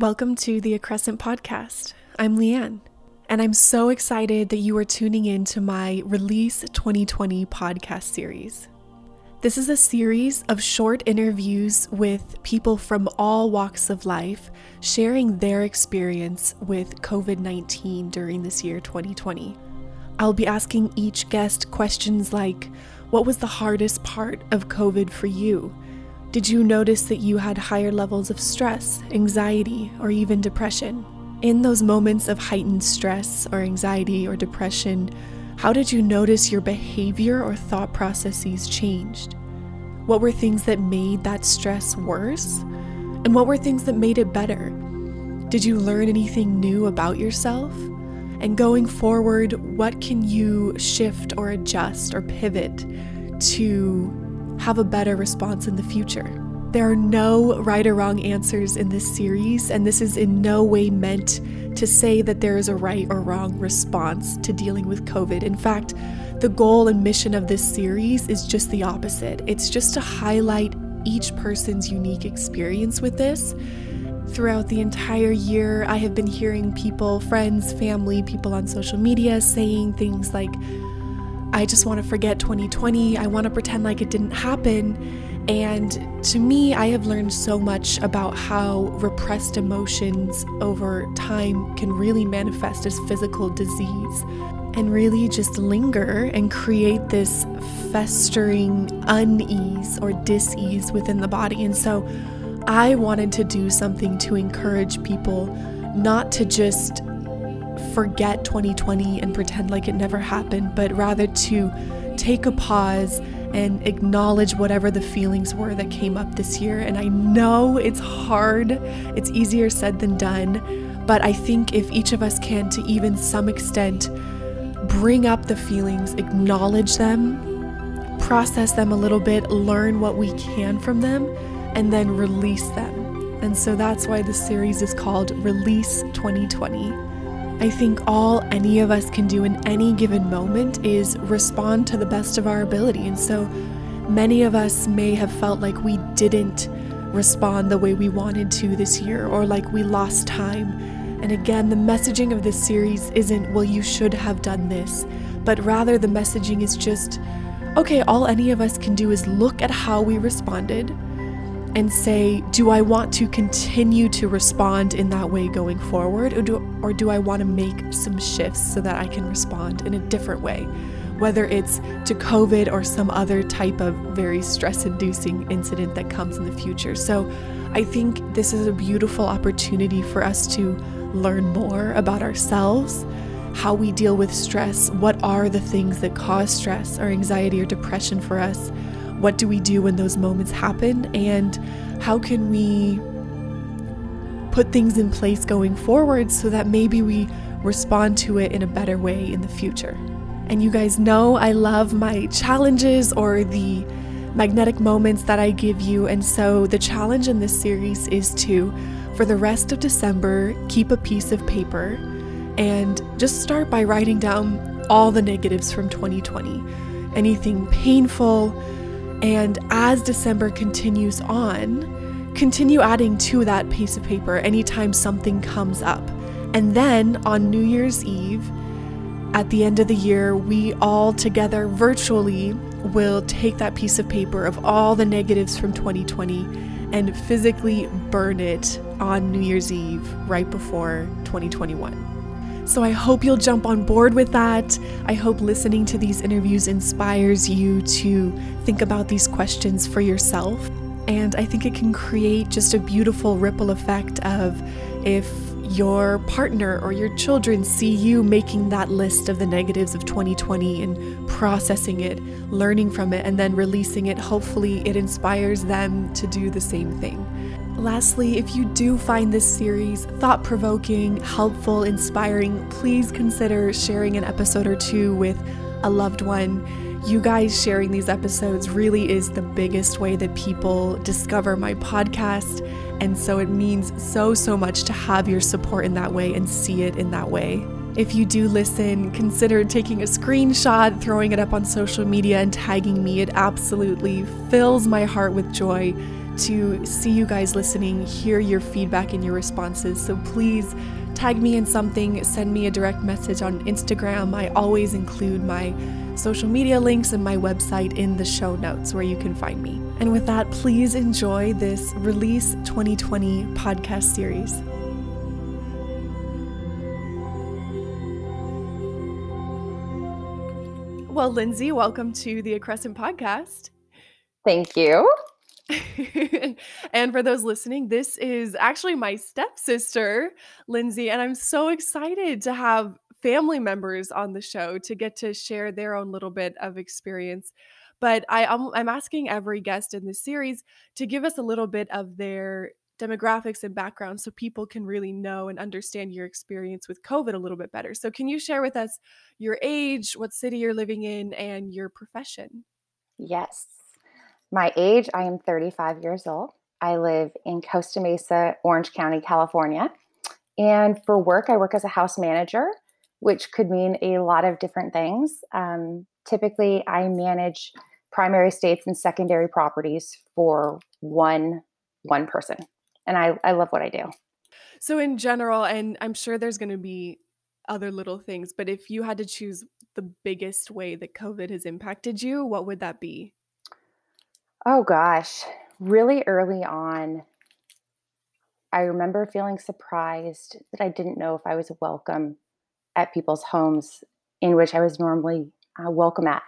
Welcome to the Accrescent Podcast. I'm Leanne, and I'm so excited that you are tuning in to my Release 2020 podcast series. This is a series of short interviews with people from all walks of life sharing their experience with COVID 19 during this year 2020. I'll be asking each guest questions like What was the hardest part of COVID for you? Did you notice that you had higher levels of stress, anxiety, or even depression? In those moments of heightened stress or anxiety or depression, how did you notice your behavior or thought processes changed? What were things that made that stress worse? And what were things that made it better? Did you learn anything new about yourself? And going forward, what can you shift or adjust or pivot to have a better response in the future? There are no right or wrong answers in this series, and this is in no way meant to say that there is a right or wrong response to dealing with COVID. In fact, the goal and mission of this series is just the opposite it's just to highlight each person's unique experience with this. Throughout the entire year, I have been hearing people, friends, family, people on social media saying things like, I just want to forget 2020. I want to pretend like it didn't happen. And to me, I have learned so much about how repressed emotions over time can really manifest as physical disease and really just linger and create this festering unease or dis-ease within the body. And so I wanted to do something to encourage people not to just forget 2020 and pretend like it never happened, but rather to take a pause and acknowledge whatever the feelings were that came up this year. And I know it's hard, it's easier said than done, but I think if each of us can, to even some extent, bring up the feelings, acknowledge them, process them a little bit, learn what we can from them, and then release them. And so that's why the series is called Release 2020. I think all any of us can do in any given moment is respond to the best of our ability. And so many of us may have felt like we didn't respond the way we wanted to this year or like we lost time. And again, the messaging of this series isn't, well, you should have done this, but rather the messaging is just, okay, all any of us can do is look at how we responded and say, do I want to continue to respond in that way going forward, or do, or do I want to make some shifts so that I can respond in a different way? Whether it's to COVID or some other type of very stress inducing incident that comes in the future. So I think this is a beautiful opportunity for us to learn more about ourselves, how we deal with stress, what are the things that cause stress or anxiety or depression for us what do we do when those moments happen? And how can we put things in place going forward so that maybe we respond to it in a better way in the future? And you guys know I love my challenges or the magnetic moments that I give you. And so the challenge in this series is to, for the rest of December, keep a piece of paper and just start by writing down all the negatives from 2020. Anything painful, and as December continues on, continue adding to that piece of paper anytime something comes up. And then on New Year's Eve, at the end of the year, we all together virtually will take that piece of paper of all the negatives from 2020 and physically burn it on New Year's Eve right before 2021. So I hope you'll jump on board with that. I hope listening to these interviews inspires you to think about these questions for yourself. And I think it can create just a beautiful ripple effect of if your partner or your children see you making that list of the negatives of 2020 and processing it, learning from it, and then releasing it, hopefully it inspires them to do the same thing. Lastly, if you do find this series thought provoking, helpful, inspiring, please consider sharing an episode or two with a loved one. You guys sharing these episodes really is the biggest way that people discover my podcast. And so it means so, so much to have your support in that way and see it in that way. If you do listen, consider taking a screenshot, throwing it up on social media, and tagging me. It absolutely fills my heart with joy to see you guys listening, hear your feedback and your responses. So please tag me in something, send me a direct message on Instagram. I always include my social media links and my website in the show notes where you can find me. And with that, please enjoy this Release 2020 podcast series. Well, Lindsey, welcome to the Accrescent podcast. Thank you. and for those listening, this is actually my stepsister, Lindsey, and I'm so excited to have family members on the show to get to share their own little bit of experience. But I, I'm, I'm asking every guest in this series to give us a little bit of their demographics and background so people can really know and understand your experience with COVID a little bit better. So, can you share with us your age, what city you're living in, and your profession? Yes. My age, I am 35 years old. I live in Costa Mesa, Orange County, California. And for work, I work as a house manager, which could mean a lot of different things. Um, typically, I manage primary states and secondary properties for one one person and I, I love what I do. So, in general, and I'm sure there's going to be other little things, but if you had to choose the biggest way that COVID has impacted you, what would that be? Oh, gosh. Really early on, I remember feeling surprised that I didn't know if I was welcome at people's homes in which I was normally uh, welcome at.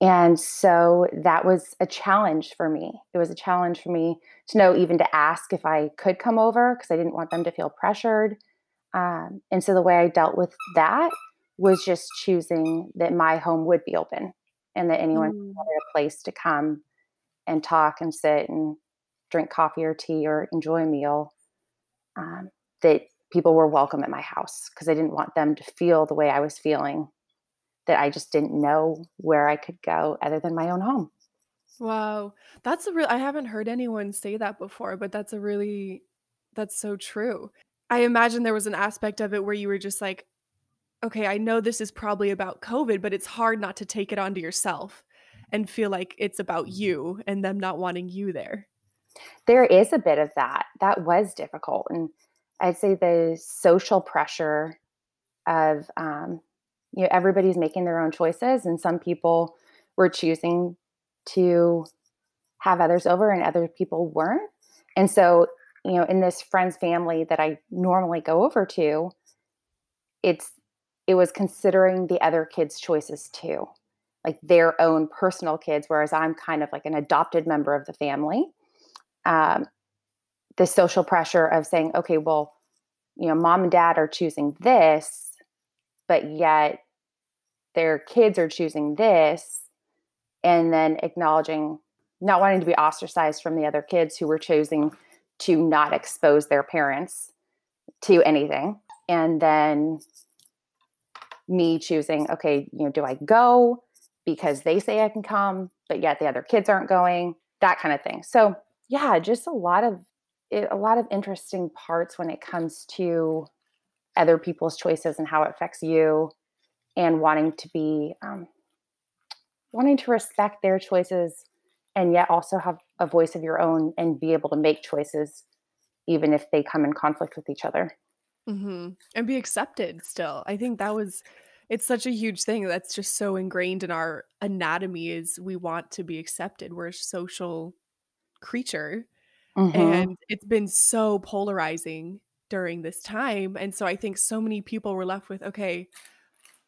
And so that was a challenge for me. It was a challenge for me to know, even to ask if I could come over because I didn't want them to feel pressured. Um, and so the way I dealt with that was just choosing that my home would be open and that anyone mm. had a place to come and talk and sit and drink coffee or tea or enjoy a meal. Um, that people were welcome at my house because I didn't want them to feel the way I was feeling that I just didn't know where I could go other than my own home. Wow. That's a real I haven't heard anyone say that before, but that's a really that's so true. I imagine there was an aspect of it where you were just like, okay, I know this is probably about COVID, but it's hard not to take it onto yourself and feel like it's about you and them not wanting you there. There is a bit of that. That was difficult. And I'd say the social pressure of um, you know everybody's making their own choices and some people were choosing to have others over and other people weren't and so you know in this friend's family that i normally go over to it's it was considering the other kids choices too like their own personal kids whereas i'm kind of like an adopted member of the family um, the social pressure of saying okay well you know mom and dad are choosing this but yet their kids are choosing this and then acknowledging not wanting to be ostracized from the other kids who were choosing to not expose their parents to anything and then me choosing okay you know do i go because they say i can come but yet the other kids aren't going that kind of thing. So yeah just a lot of a lot of interesting parts when it comes to other people's choices and how it affects you and wanting to be um, wanting to respect their choices and yet also have a voice of your own and be able to make choices even if they come in conflict with each other. Mm-hmm. and be accepted still. I think that was it's such a huge thing that's just so ingrained in our anatomy is we want to be accepted we're a social creature mm-hmm. and it's been so polarizing during this time and so i think so many people were left with okay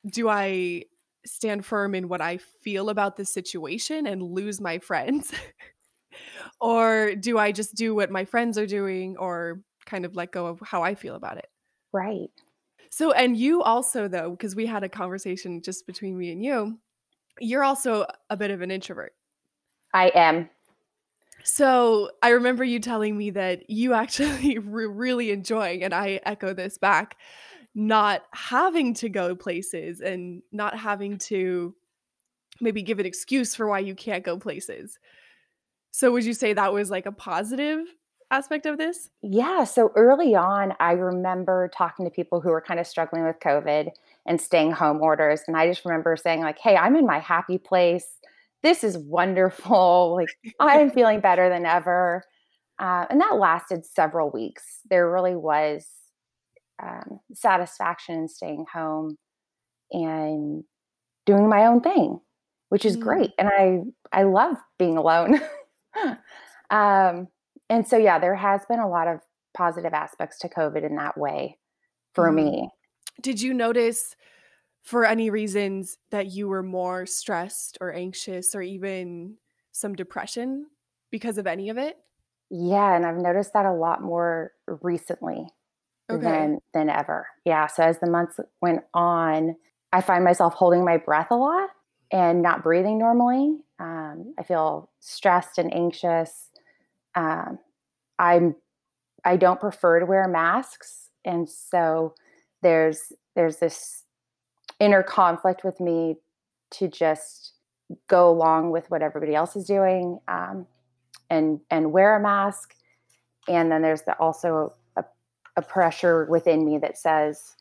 do I stand firm in what I feel about this situation and lose my friends? or do I just do what my friends are doing or kind of let go of how I feel about it? Right. So, and you also, though, because we had a conversation just between me and you, you're also a bit of an introvert. I am. So, I remember you telling me that you actually were really enjoying, and I echo this back, not having to go places and not having to maybe give an excuse for why you can't go places. So would you say that was like a positive aspect of this? Yeah. So early on, I remember talking to people who were kind of struggling with COVID and staying home orders. And I just remember saying, like, hey, I'm in my happy place. this is wonderful. Like, I'm feeling better than ever. Uh, and that lasted several weeks. There really was um, satisfaction in staying home and doing my own thing, which is mm. great. And I I love being alone. um, and so yeah, there has been a lot of positive aspects to COVID in that way for mm. me. Did you notice for any reasons that you were more stressed or anxious or even some depression because of any of it? Yeah, and I've noticed that a lot more recently okay. than than ever. Yeah, so as the months went on, I find myself holding my breath a lot and not breathing normally. Um, I feel stressed and anxious. Um, I'm I don't prefer to wear masks, and so there's there's this inner conflict with me to just go along with what everybody else is doing um, and and wear a mask. And then there's the, also a, a pressure within me that says,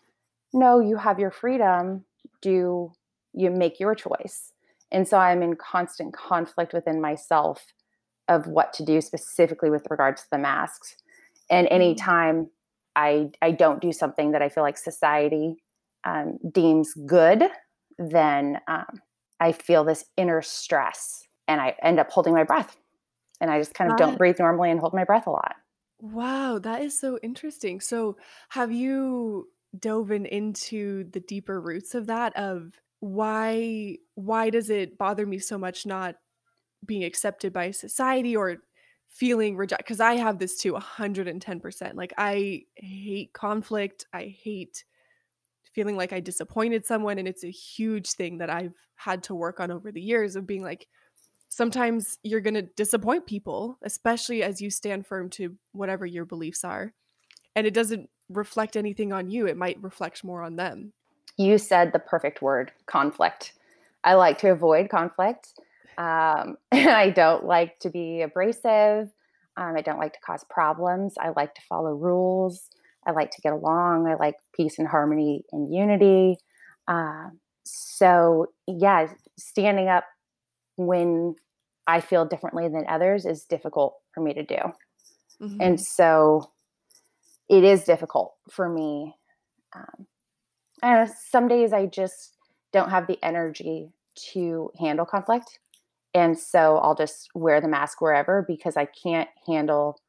no, you have your freedom. Do you make your choice? And so I'm in constant conflict within myself of what to do specifically with regards to the masks. And anytime I I don't do something that I feel like society um, deems good, then um, I feel this inner stress, and I end up holding my breath, and I just kind of don't breathe normally and hold my breath a lot. Wow, that is so interesting. So, have you dove in into the deeper roots of that of why why does it bother me so much not being accepted by society or feeling rejected because i have this too 110% like i hate conflict i hate feeling like i disappointed someone and it's a huge thing that i've had to work on over the years of being like sometimes you're going to disappoint people especially as you stand firm to whatever your beliefs are and it doesn't reflect anything on you it might reflect more on them you said the perfect word conflict. I like to avoid conflict. Um, and I don't like to be abrasive. Um, I don't like to cause problems. I like to follow rules. I like to get along. I like peace and harmony and unity. Uh, so, yeah, standing up when I feel differently than others is difficult for me to do. Mm-hmm. And so it is difficult for me um, some days I just don't have the energy to handle conflict. And so I'll just wear the mask wherever because I can't handle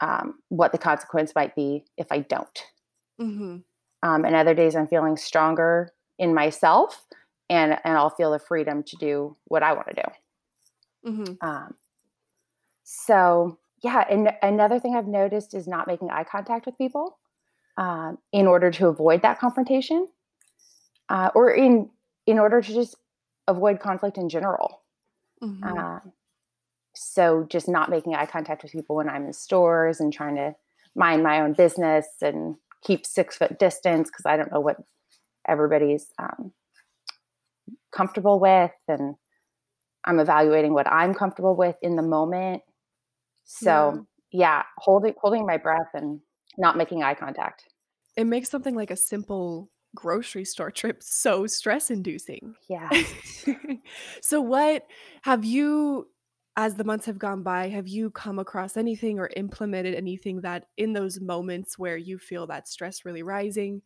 um, what the consequence might be if I don't. Mm-hmm. Um, and other days I'm feeling stronger in myself and, and I'll feel the freedom to do what I want to do. Mm-hmm. Um, so, yeah. And another thing I've noticed is not making eye contact with people um, in order to avoid that confrontation uh, or in in order to just avoid conflict in general mm-hmm. uh, so just not making eye contact with people when i'm in stores and trying to mind my own business and keep six foot distance because i don't know what everybody's um, comfortable with and i'm evaluating what i'm comfortable with in the moment so yeah, yeah holding holding my breath and not making eye contact. It makes something like a simple grocery store trip so stress inducing. Yeah. so what have you as the months have gone by, have you come across anything or implemented anything that in those moments where you feel that stress really rising,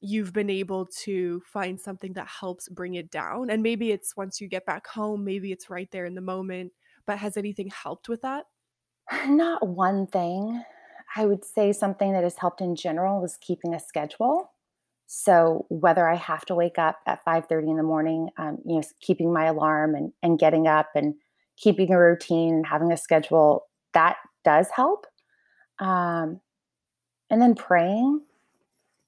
you've been able to find something that helps bring it down? And maybe it's once you get back home, maybe it's right there in the moment, but has anything helped with that? Uh, not one thing. I would say something that has helped in general is keeping a schedule. So whether I have to wake up at 5:30 in the morning, um, you know, keeping my alarm and, and getting up and keeping a routine and having a schedule, that does help. Um, and then praying.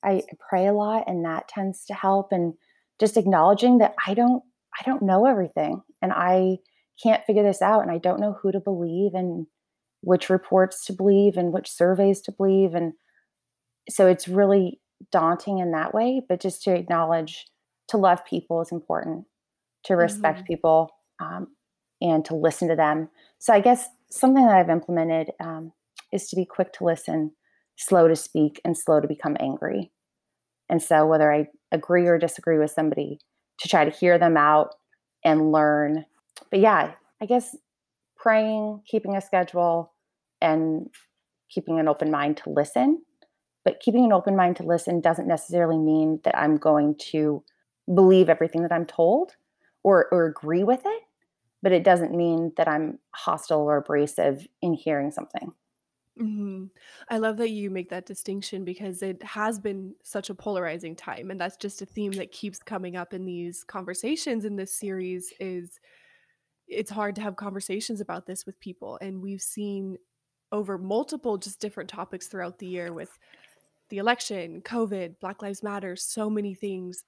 I pray a lot and that tends to help. And just acknowledging that I don't I don't know everything and I can't figure this out and I don't know who to believe and which reports to believe and which surveys to believe. And so it's really daunting in that way, but just to acknowledge to love people is important, to respect mm-hmm. people, um, and to listen to them. So I guess something that I've implemented um, is to be quick to listen, slow to speak, and slow to become angry. And so whether I agree or disagree with somebody, to try to hear them out and learn but yeah, I guess praying, keeping a schedule, and keeping an open mind to listen. But keeping an open mind to listen doesn't necessarily mean that I'm going to believe everything that I'm told or, or agree with it. But it doesn't mean that I'm hostile or abrasive in hearing something. hmm I love that you make that distinction because it has been such a polarizing time, and that's just a theme that keeps coming up in these conversations in this series. Is it's hard to have conversations about this with people, and we've seen over multiple just different topics throughout the year with the election, COVID, Black Lives Matter, so many things.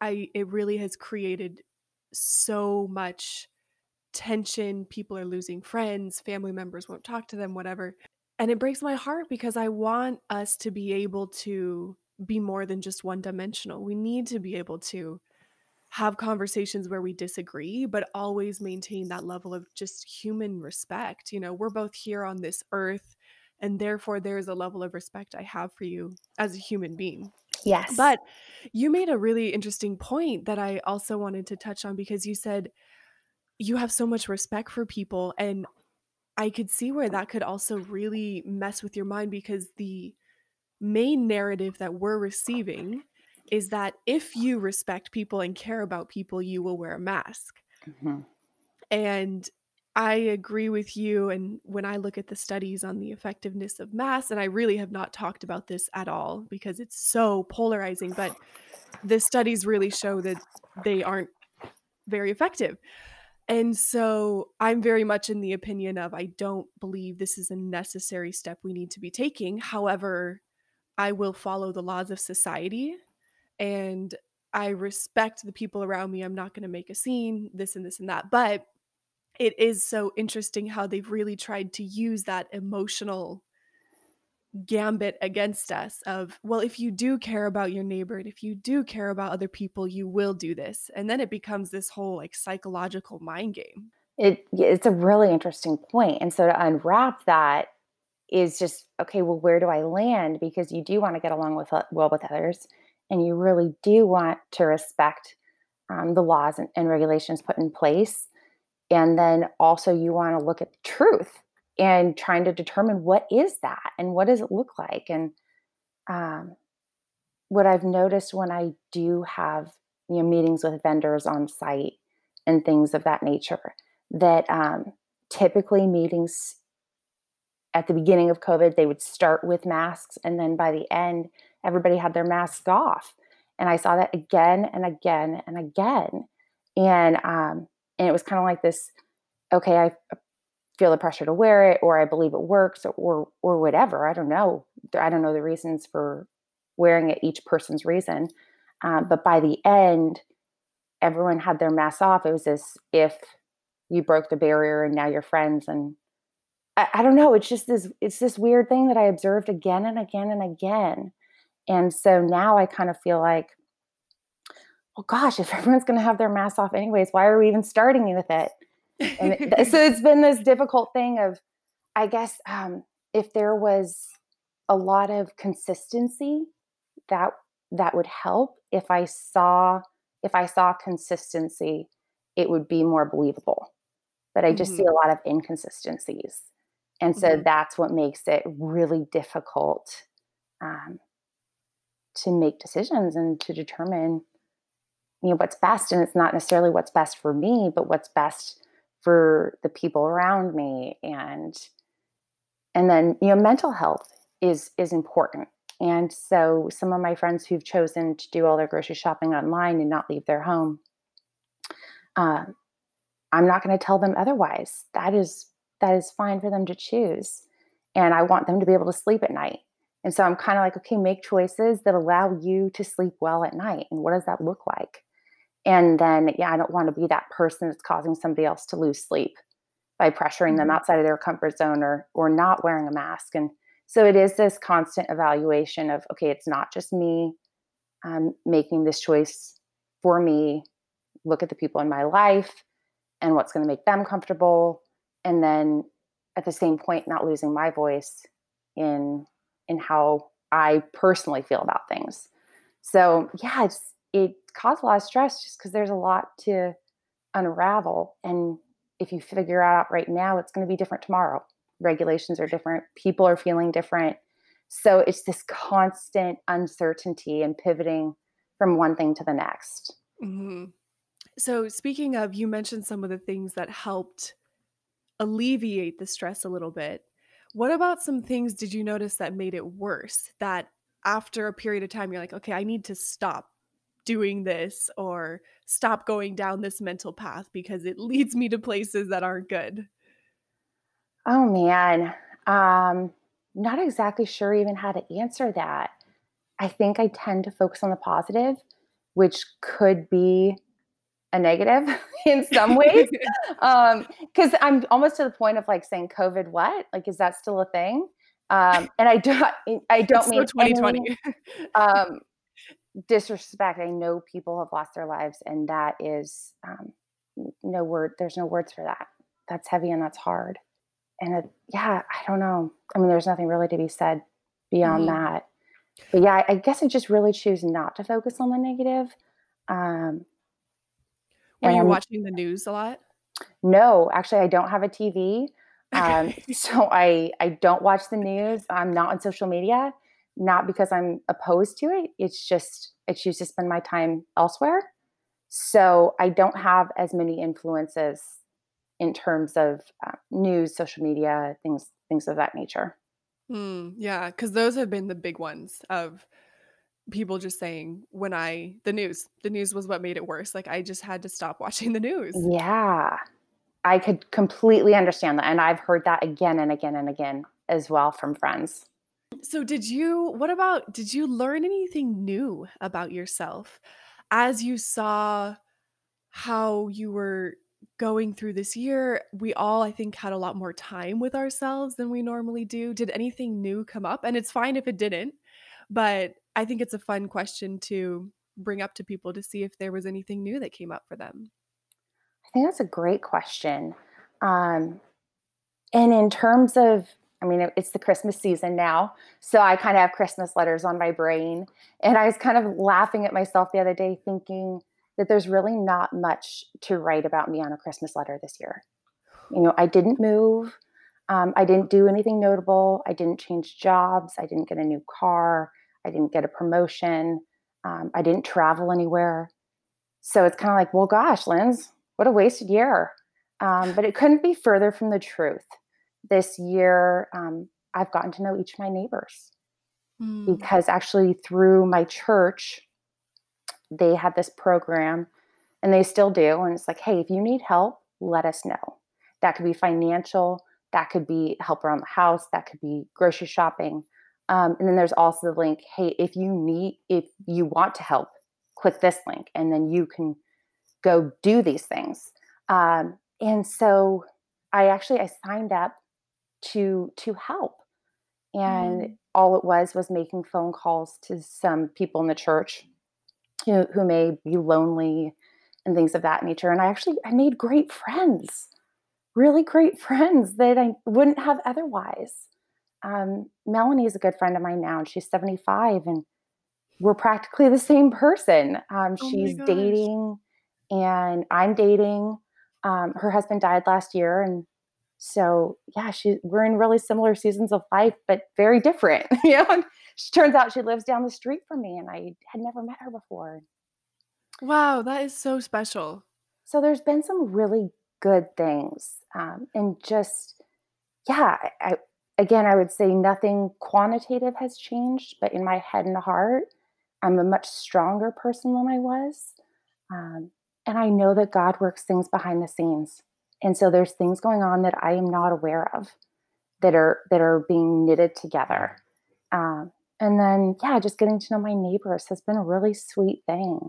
I it really has created so much tension. People are losing friends, family members won't talk to them, whatever. And it breaks my heart because I want us to be able to be more than just one dimensional. We need to be able to have conversations where we disagree, but always maintain that level of just human respect. You know, we're both here on this earth, and therefore there is a level of respect I have for you as a human being. Yes. But you made a really interesting point that I also wanted to touch on because you said you have so much respect for people. And I could see where that could also really mess with your mind because the main narrative that we're receiving is that if you respect people and care about people, you will wear a mask. Mhm. And I agree with you. And when I look at the studies on the effectiveness of masks, and I really have not talked about this at all because it's so polarizing, but the studies really show that they aren't very effective. And so I'm very much in the opinion of I don't believe this is a necessary step we need to be taking. However, I will follow the laws of society and I respect the people around me. I'm not going to make a scene, this and this and that. But it is so interesting how they've really tried to use that emotional gambit against us of well if you do care about your neighbor and if you do care about other people you will do this and then it becomes this whole like psychological mind game It it's a really interesting point. And so to unwrap that is just okay, well, where do I land? Because you do want to get along with well with others, and you really do want to respect um, the laws and, and regulations put in place. And then also you want to look at the truth and trying to determine what is that and what does it look like. And um, what I've noticed when I do have you know meetings with vendors on site and things of that nature, that um, typically meetings at the beginning of COVID, they would start with masks, and then by the end, everybody had their masks off. And I saw that again and again and again, and um, and it was kind of like this. Okay, I feel the pressure to wear it, or I believe it works, or or, whatever. I don't know. I don't know the reasons for wearing it. Each person's reason, um, but by the end, everyone had their masks off. It was as if you broke the barrier and now you're friends and I, I don't know. It's just this. It's this weird thing that I observed again and again and again. And so now I kind of feel like, well, gosh, if everyone's going to have their mask off anyways, why are we even starting with it? And it, so it's been this difficult thing of, I guess, um, if there was a lot of consistency, that that would help. If I saw if I saw consistency, it would be more believable. But I just see hmm a lot of inconsistencies. And so hmm that's what makes it really difficult um, to make decisions and to determine, you know, what's best. And it's not necessarily what's best for me, but what's best for the people around me. And and then, you know, mental health is is important. And so some of my friends who've chosen to do all their grocery shopping online and not leave their home, uh, I'm not going to tell them otherwise. That is that is fine for them to choose. And I want them to be able to sleep at night. And so I'm kind of like, okay, make choices that allow you to sleep well at night. And what does that look like? And then, yeah, I don't want to be that person that's causing somebody else to lose sleep by pressuring them hmm outside of their comfort zone or or not wearing a mask. And so it is this constant evaluation of, okay, it's not just me um, making this choice for me. Look at the people in my life and what's going to make them comfortable and then at the same point not losing my voice in in how i personally feel about things so yeah it's it caused a lot of stress just because there's a lot to unravel. And if you figure out right now, it's going to be different tomorrow. Regulations are different, people are feeling different. So it's this constant uncertainty and pivoting from one thing to the next. Mm-hmm. So, speaking of, you mentioned some of the things that helped alleviate the stress a little bit. What about some things did you notice that made it worse? That after a period of time, you're like, okay, I need to stop doing this or stop going down this mental path because it leads me to places that aren't good? Oh man, um, not exactly sure even how to answer that. I think I tend to focus on the positive, which could be a negative in some ways. um, because I'm almost to the point of like saying COVID, what? Like, is that still a thing? Um, and I don't, I don't it's mean 2020. Any, um, disrespect. I know people have lost their lives, and that is um, no word. There's no words for that. That's heavy and that's hard. And it, yeah, I don't know. I mean, there's nothing really to be said beyond mm-hmm. that. But yeah, I, I, guess I just really choose not to focus on the negative. Um, Are you watching the news a lot? No, actually, I don't have a TV. Um, so I I don't watch the news. I'm not on social media not because I'm opposed to it. It's just I choose to spend my time elsewhere. So I don't have as many influences in terms of uh, news, social media, things things of that nature. Mm, yeah, because those have been the big ones of people just saying when I the news the news was what made it worse. Like I just had to stop watching the news. Yeah, I could completely understand that, and I've heard that again and again and again as well from friends. So did you what about did you learn anything new about yourself as you saw how you were going through this year? We all I think had a lot more time with ourselves than we normally do. Did anything new come up? And it's fine if it didn't, but I think it's a fun question to bring up to people to see if there was anything new that came up for them. I think that's a great question. Um, and in terms of I mean, it's the Christmas season now. So I kind of have Christmas letters on my brain. And I was kind of laughing at myself the other day, thinking that there's really not much to write about me on a Christmas letter this year. You know, I didn't move. Um, I didn't do anything notable. I didn't change jobs. I didn't get a new car. I didn't get a promotion. Um, I didn't travel anywhere. So it's kind of like, well, gosh, Linz, what a wasted year. Um, but it couldn't be further from the truth this year, um, I've gotten to know each of my neighbors mm. because actually through my church, they had this program and they still do. And it's like, hey, if you need help, let us know. That could be financial, that could be help around the house, that could be grocery shopping. Um, and then there's also the link, hey, if you need, if you want to help, click this link and then you can go do these things. Um, and so I actually I signed up to to help. And mm. all it was was making phone calls to some people in the church who, who may be lonely and things of that nature. And i actually i made great friends really great friends that i wouldn't have otherwise. Um, melanie is a good friend of mine now and she's 75 and we're practically the same person. Um, oh she's dating and i'm dating. Um, her husband died last year and so yeah, she we're in really similar seasons of life, but very different. you know, she turns out she lives down the street from me, and I had never met her before. Wow, that is so special. So there's been some really good things, um, and just yeah, I, I again I would say nothing quantitative has changed, but in my head and heart, I'm a much stronger person than I was, um, and I know that God works things behind the scenes. And so there's things going on that I am not aware of that are that are being knitted together. Um, and then yeah, just getting to know my neighbors has been a really sweet thing.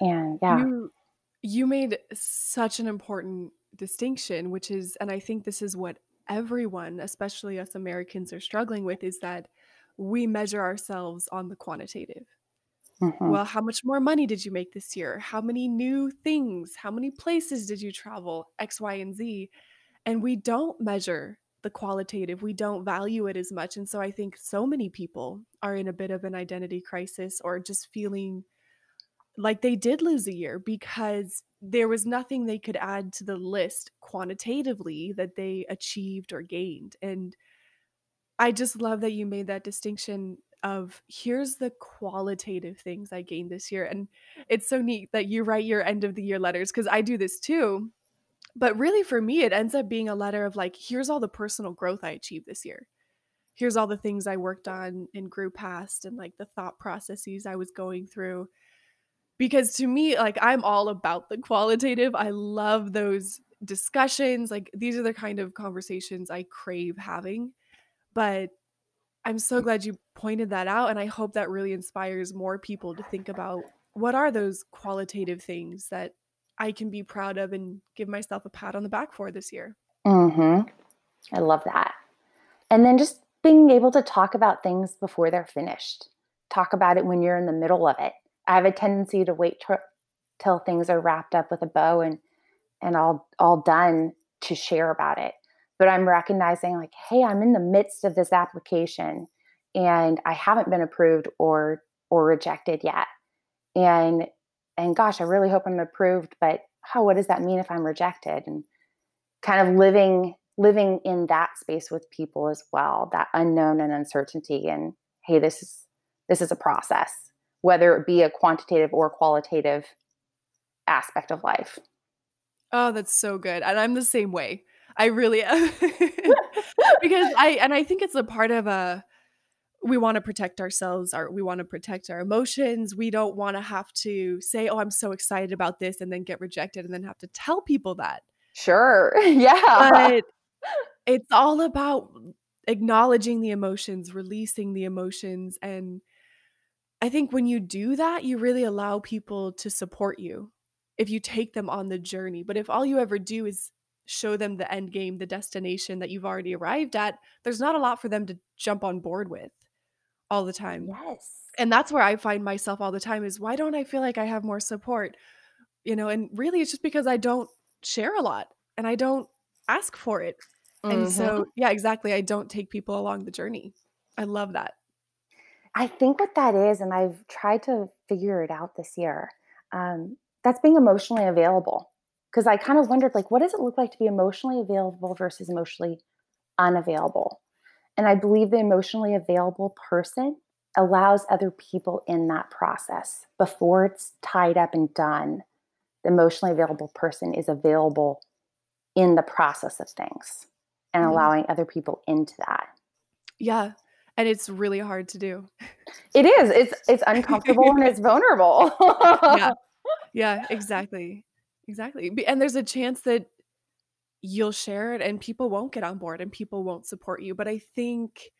And yeah. You, you made such an important distinction, which is, and I think this is what everyone, especially us Americans, are struggling with, is that we measure ourselves on the quantitative. Mm-hmm. Well, how much more money did you make this year? How many new things? How many places did you travel? X, Y, and Z. And we don't measure the qualitative. We don't value it as much. And so I think so many people are in a bit of an identity crisis or just feeling like they did lose a year because there was nothing they could add to the list quantitatively that they achieved or gained. And I just love that you made that distinction of here's the qualitative things I gained this year. And it's so neat that you write your end of the year letters because I do this too. But really, for me, it ends up being a letter of like, here's all the personal growth I achieved this year. Here's all the things I worked on and grew past and like the thought processes I was going through. Because to me, like, I'm all about the qualitative. I love those discussions. Like, these are the kind of conversations I crave having. But I'm so glad you pointed that out. And I hope that really inspires more people to think about what are those qualitative things that I can be proud of and give myself a pat on the back for this year. Mm-hmm. I love that. And then just being able to talk about things before they're finished. Talk about it when you're in the middle of it. I have a tendency to wait till things are wrapped up with a bow and and all all done to share about it. But I'm recognizing like, hey, I'm in the midst of this application and I haven't been approved or or rejected yet. And and gosh, I really hope I'm approved, but how what does that mean if I'm rejected? And kind of living living in that space with people as well, that unknown and uncertainty and hey, this is this is a process, whether it be a quantitative or qualitative aspect of life. Oh, that's so good. And I'm the same way. I really am. because I and I think it's a part of a we want to protect ourselves our we want to protect our emotions. We don't want to have to say oh i'm so excited about this and then get rejected and then have to tell people that. Sure. Yeah. But it's all about acknowledging the emotions releasing the emotions and i think when you do that you really allow people to support you if you take them on the journey. But if all you ever do is show them the end game the destination that you've already arrived at there's not a lot for them to jump on board with all the time. Yes. And that's where I find myself all the time is why don't I feel like I have more support? You know, and really it's just because I don't share a lot and I don't ask for it. Mm-hmm. And so, yeah, exactly. I don't take people along the journey. I love that. I think what that is, and I've tried to figure it out this year, um, that's being emotionally available. Because I kind of wondered, like, what does it look like to be emotionally available versus emotionally unavailable? And I believe the emotionally available person allows other people in that process before it's tied up and done. The emotionally available person is available in the process of things and mm-hmm. allowing other people into that. Yeah. And it's really hard to do. It is. It's it's uncomfortable and it's vulnerable. yeah. Yeah, exactly. Exactly. And there's a chance that you'll share it and people won't get on board and people won't support you. But I think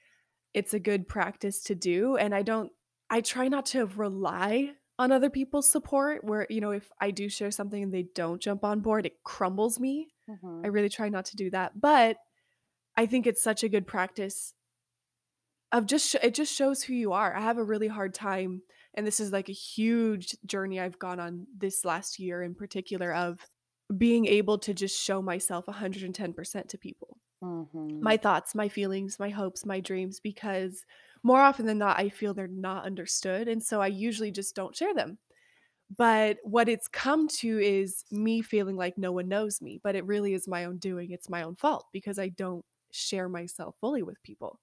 it's a good practice to do. And I don't, I try not to rely on other people's support where, you know, if I do share something and they don't jump on board, it crumbles me. Mm-hmm. I really try not to do that. But I think it's such a good practice of just, sh- it just shows who you are. I have a really hard time. And this is like a huge journey I've gone on this last year in particular of being able to just show myself 110% to people. Mm-hmm. My thoughts, my feelings, my hopes, my dreams, because more often than not, I feel they're not understood. And so I usually just don't share them. But what it's come to is me feeling like no one knows me, but it really is my own doing. It's my own fault because I don't share myself fully with people.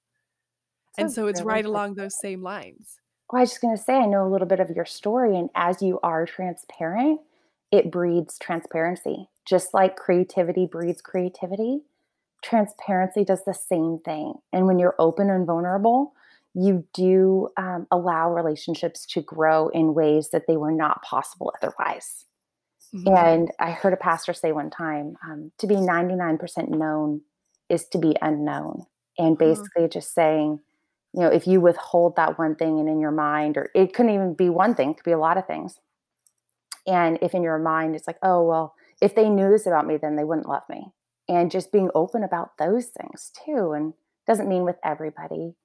So and so it's right along those same lines. Well, I was just going to say, I know a little bit of your story. And as you are transparent, it breeds transparency. Just like creativity breeds creativity, transparency does the same thing. And when you're open and vulnerable, you do um, allow relationships to grow in ways that they were not possible otherwise. Mm-hmm. And I heard a pastor say one time um, to be 99% known is to be unknown. And mm-hmm. basically, mm-hmm. just saying, you know, if you withhold that one thing and in your mind, or it couldn't even be one thing, it could be a lot of things. And if in your mind it's like, oh, well, if they knew this about me, then they wouldn't love me. And just being open about those things too. And doesn't mean with everybody.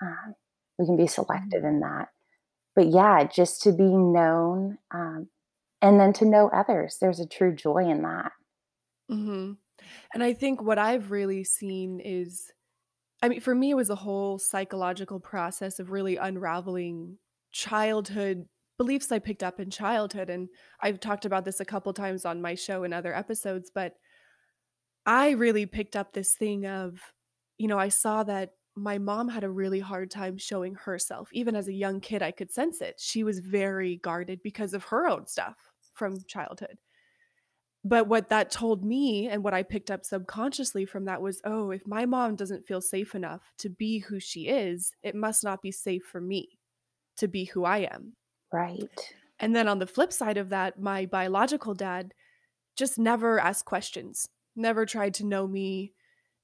Um, we can be selective in that. But yeah, just to be known um, and then to know others. There's a true joy in that. Mm-hmm. And I think what I've really seen is, I mean, for me, it was a whole psychological process of really unraveling childhood beliefs I picked up in childhood. And I've talked about this a couple times on my show and other episodes, but I really picked up this thing of, you know, I saw that my mom had a really hard time showing herself. Even as a young kid, I could sense it. She was very guarded because of her own stuff from childhood. But what that told me and what I picked up subconsciously from that was oh, if my mom doesn't feel safe enough to be who she is, it must not be safe for me to be who I am. Right. And then on the flip side of that, my biological dad just never asked questions, never tried to know me,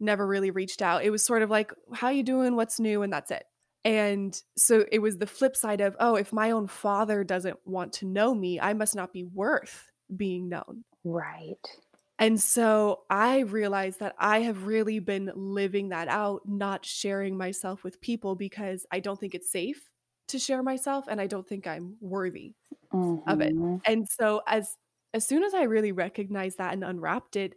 never really reached out. It was sort of like, how you doing? What's new? And that's it. And so it was the flip side of, oh, if my own father doesn't want to know me, I must not be worth being known. Right. And so I realized that I have really been living that out, not sharing myself with people because I don't think it's safe to share myself and I don't think I'm worthy mm-hmm. of it. Mm-hmm. And so as as soon as I really recognized that and unwrapped it,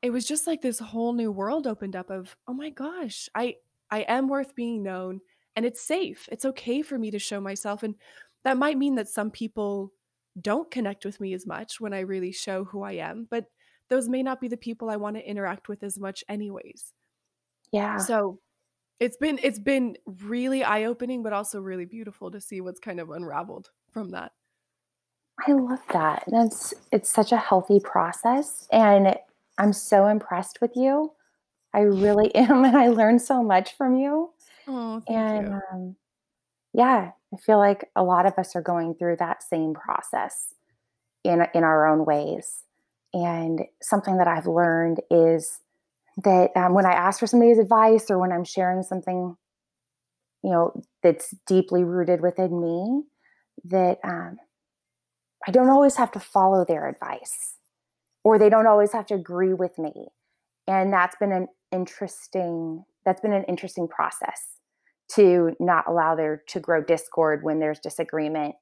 it was just like this whole new world opened up of, oh my gosh, I I am worth being known and it's safe. It's okay for me to show myself and that might mean that some people don't connect with me as much when I really show who I am, but those may not be the people I want to interact with as much anyways. Yeah. So it's been it's been really eye-opening but also really beautiful to see what's kind of unraveled from that. I love that. That's it's such a healthy process and I'm so impressed with you. I really am and I learned so much from you. Oh, and you. Um, yeah, I feel like a lot of us are going through that same process in in our own ways. And something that I've learned is that um, when I ask for somebody's advice or when I'm sharing something, you know, that's deeply rooted within me, that um, I don't always have to follow their advice or they don't always have to agree with me. And that's been an interesting that's been an interesting process to not allow there to grow discord when there's disagreement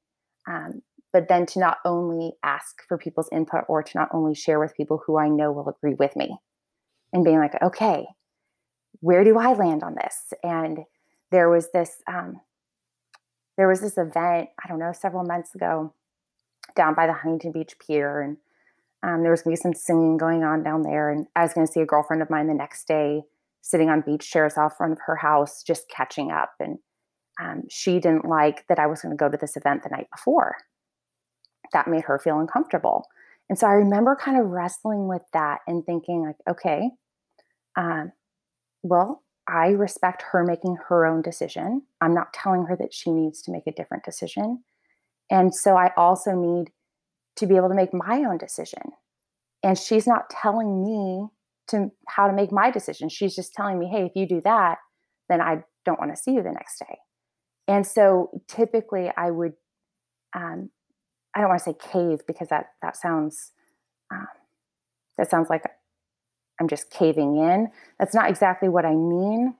um, but then to not only ask for people's input or to not only share with people who i know will agree with me and being like okay where do i land on this and there was this um, there was this event i don't know several months ago down by the huntington beach pier and um, there was to be some singing going on down there and i was to see a girlfriend of mine the next day sitting on beach chairs out front of her house, just catching up. And um, she didn't like that I was to go to this event the night before. That made her feel uncomfortable. And so I remember kind of wrestling with that and thinking, like, okay, um, well, I respect her making her own decision. I'm not telling her that she needs to make a different decision. And so I also need to be able to make my own decision. And she's not telling me to how to make my decision. She's just telling me, hey, if you do that, then I don't want to see you the next day. And so typically I would, um, I don't want to say cave because that that sounds um, that sounds like I'm just caving in. That's not exactly what I mean,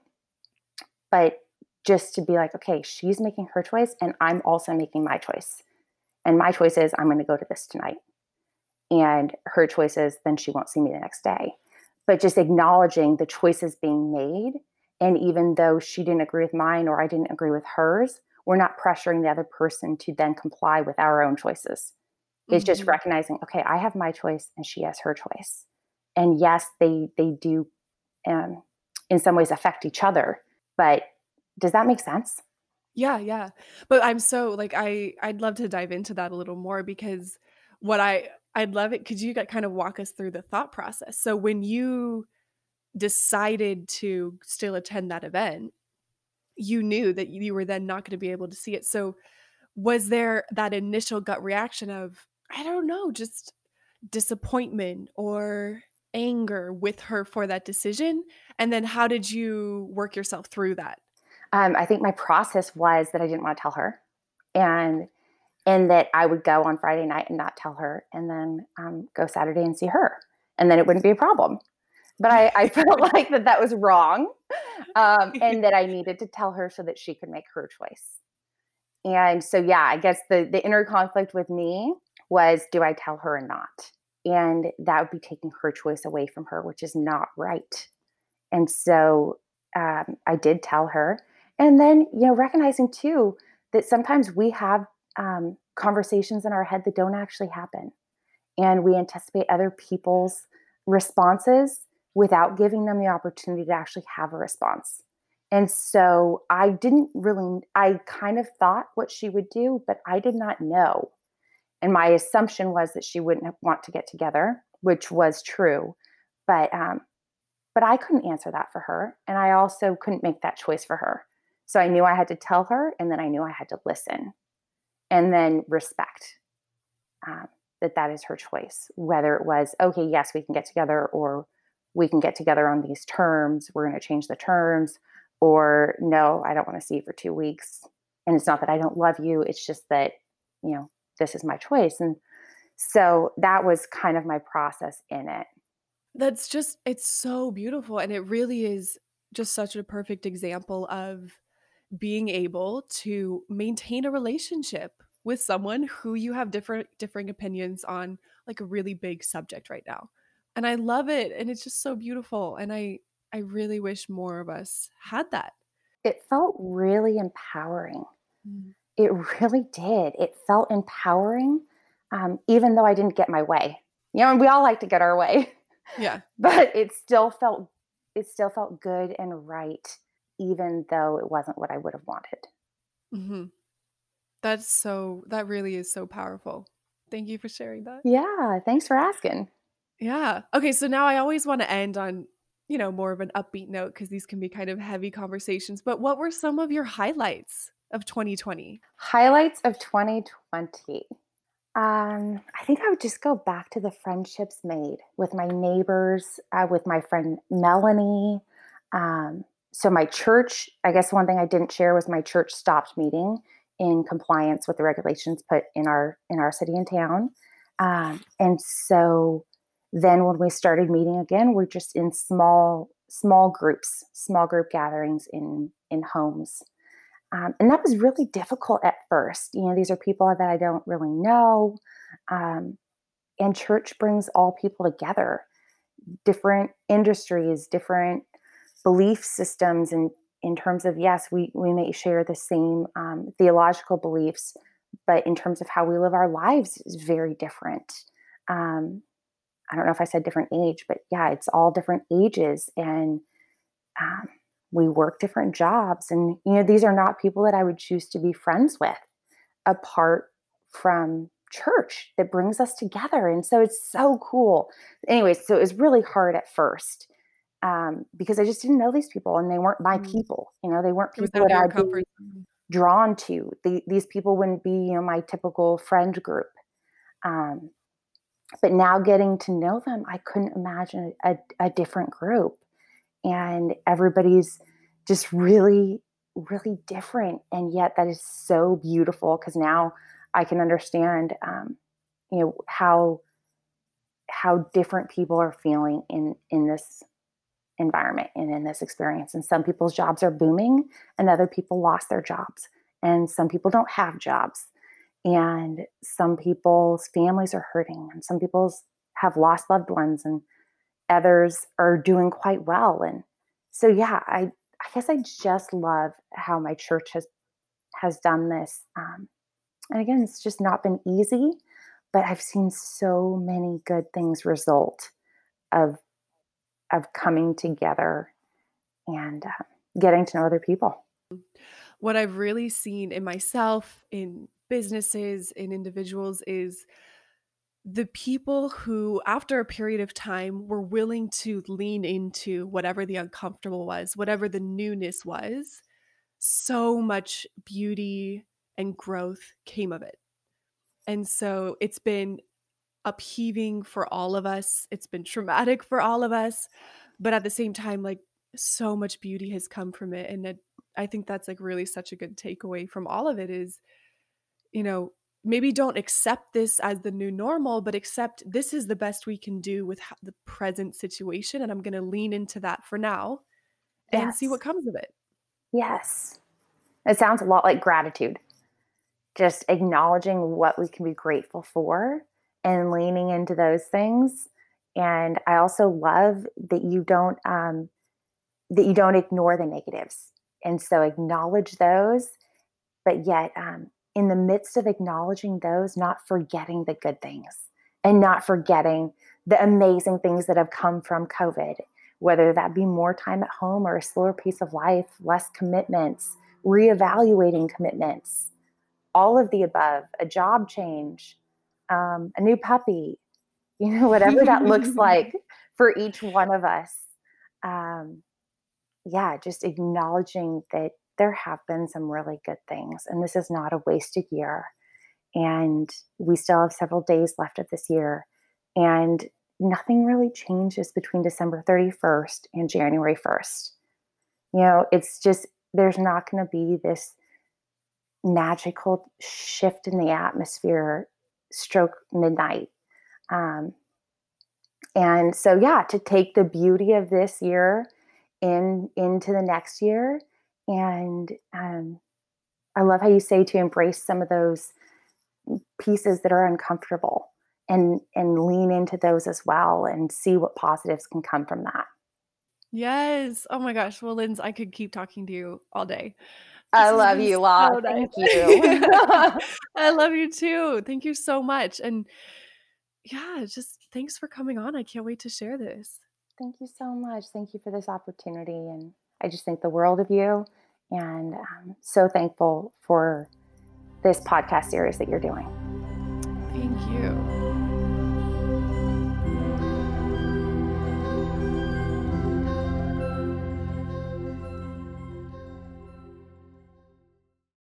but just to be like, okay, she's making her choice, and I'm also making my choice. And my choice is I'm going to go to this tonight. And her choice is then she won't see me the next day but just acknowledging the choices being made. And even though she didn't agree with mine or I didn't agree with hers, we're not pressuring the other person to then comply with our own choices. It's mm-hmm. just recognizing, okay, I have my choice and she has her choice. And yes, they they do um, in some ways affect each other. But does that make sense? Yeah, yeah. But I'm so like I I'd love to dive into that a little more because what I I'd love it. Could you kind of walk us through the thought process? So when you decided to still attend that event, you knew that you were then not going to be able to see it. So was there that initial gut reaction of I don't know, just disappointment or anger with her for that decision? And then how did you work yourself through that? Um, I think my process was that I didn't want to tell her. And and that I would go on Friday night and not tell her, and then um, go Saturday and see her, and then it wouldn't be a problem. But I, I felt like that that was wrong, um, and that I needed to tell her so that she could make her choice. And so, yeah, I guess the the inner conflict with me was, do I tell her or not? And that would be taking her choice away from her, which is not right. And so um, I did tell her, and then you know, recognizing too that sometimes we have um, conversations in our head that don't actually happen. And we anticipate other people's responses without giving them the opportunity to actually have a response. And so I didn't really, I kind of thought what she would do, but I did not know. And my assumption was that she wouldn't want to get together, which was true. But, um, but I couldn't answer that for her. And I also couldn't make that choice for her. So I knew I had to tell her, and then I knew I had to listen and then respect um, that that is her choice. Whether it was, okay, yes, we can get together, or we can get together on these terms, we're going to change the terms, or no, I don't want to see you for two weeks. And it's not that I don't love you, it's just that, you know, this is my choice. And so that was kind of my process in it. That's just, it's so beautiful. And it really is just such a perfect example of being able to maintain a relationship with someone who you have different differing opinions on like a really big subject right now. And I love it and it's just so beautiful and I I really wish more of us had that. It felt really empowering. Mm. It really did. It felt empowering um, even though I didn't get my way. You know, and we all like to get our way. Yeah. but it still felt it still felt good and right even though it wasn't what I would have wanted. Mm-hmm. That's so, that really is so powerful. Thank you for sharing that. Yeah. Thanks for asking. Yeah. Okay. So now I always want to end on, you know, more of an upbeat note because these can be kind of heavy conversations. But what were some of your highlights of 2020? Highlights of 2020. Um, I think I would just go back to the friendships made with my neighbors, uh, with my friend Melanie, um, so my church, I guess one thing I didn't share was my church stopped meeting in compliance with the regulations put in our in our city and town. Um, and so then when we started meeting again, we're just in small small groups, small group gatherings in in homes. Um, and that was really difficult at first. You know, these are people that I don't really know. Um, and church brings all people together, different industries, different belief systems and in terms of yes we we may share the same um, theological beliefs but in terms of how we live our lives is very different um, i don't know if i said different age but yeah it's all different ages and um, we work different jobs and you know these are not people that i would choose to be friends with apart from church that brings us together and so it's so cool anyway so it was really hard at first um, because I just didn't know these people and they weren't my mm. people. You know, they weren't people that I'd be drawn to. The, these people wouldn't be, you know, my typical friend group. Um, but now getting to know them, I couldn't imagine a, a different group. And everybody's just really, really different. And yet that is so beautiful because now I can understand, um, you know, how how different people are feeling in in this environment and in this experience. And some people's jobs are booming, and other people lost their jobs. And some people don't have jobs. And some people's families are hurting, and some people's have lost loved ones, and others are doing quite well. And so, yeah, I, I guess I just love how my church has has done this. Um, and again, it's just not been easy, but I've seen so many good things result of of coming together and uh, getting to know other people. What I've really seen in myself, in businesses, in individuals is the people who, after a period of time, were willing to lean into whatever the uncomfortable was, whatever the newness was, so much beauty and growth came of it. And so it's been upheaving for all of us. It's been traumatic for all of us, but at the same time, like so much beauty has come from it. And it, I think that's like really such a good takeaway from all of it is, you know, maybe don't accept this as the new normal, but accept this is the best we can do with the present situation. And I'm going to lean into that for now and yes. see what comes of it. Yes. It sounds a lot like gratitude. Just acknowledging what we can be grateful for and leaning into those things. And I also love that you don't um, that you don't ignore the negatives, and so acknowledge those, but yet um, in the midst of acknowledging those, not forgetting the good things and not forgetting the amazing things that have come from COVID, whether that be more time at home or a slower pace of life, less commitments, reevaluating commitments, all of the above, a job change, um, a new puppy, you know, whatever that looks like for each one of us. Um, yeah, just acknowledging that there have been some really good things, and this is not a wasted year. And we still have several days left of this year. And nothing really changes between December 31st and January 1st. You know, it's just, there's not going to be this magical shift in the atmosphere stroke midnight. Um, and so, yeah, to take the beauty of this year in into the next year, and um, I love how you say to embrace some of those pieces that are uncomfortable and and lean into those as well and see what positives can come from that. Yes. Oh my gosh. Well, Linz, I could keep talking to you all day. I love you, Law. So Thank you. I love you too. Thank you so much. And yeah, just thanks for coming on. I can't wait to share this. Thank you so much. Thank you for this opportunity. And I just think the world of you. And I'm so thankful for this podcast series that you're doing. Thank you.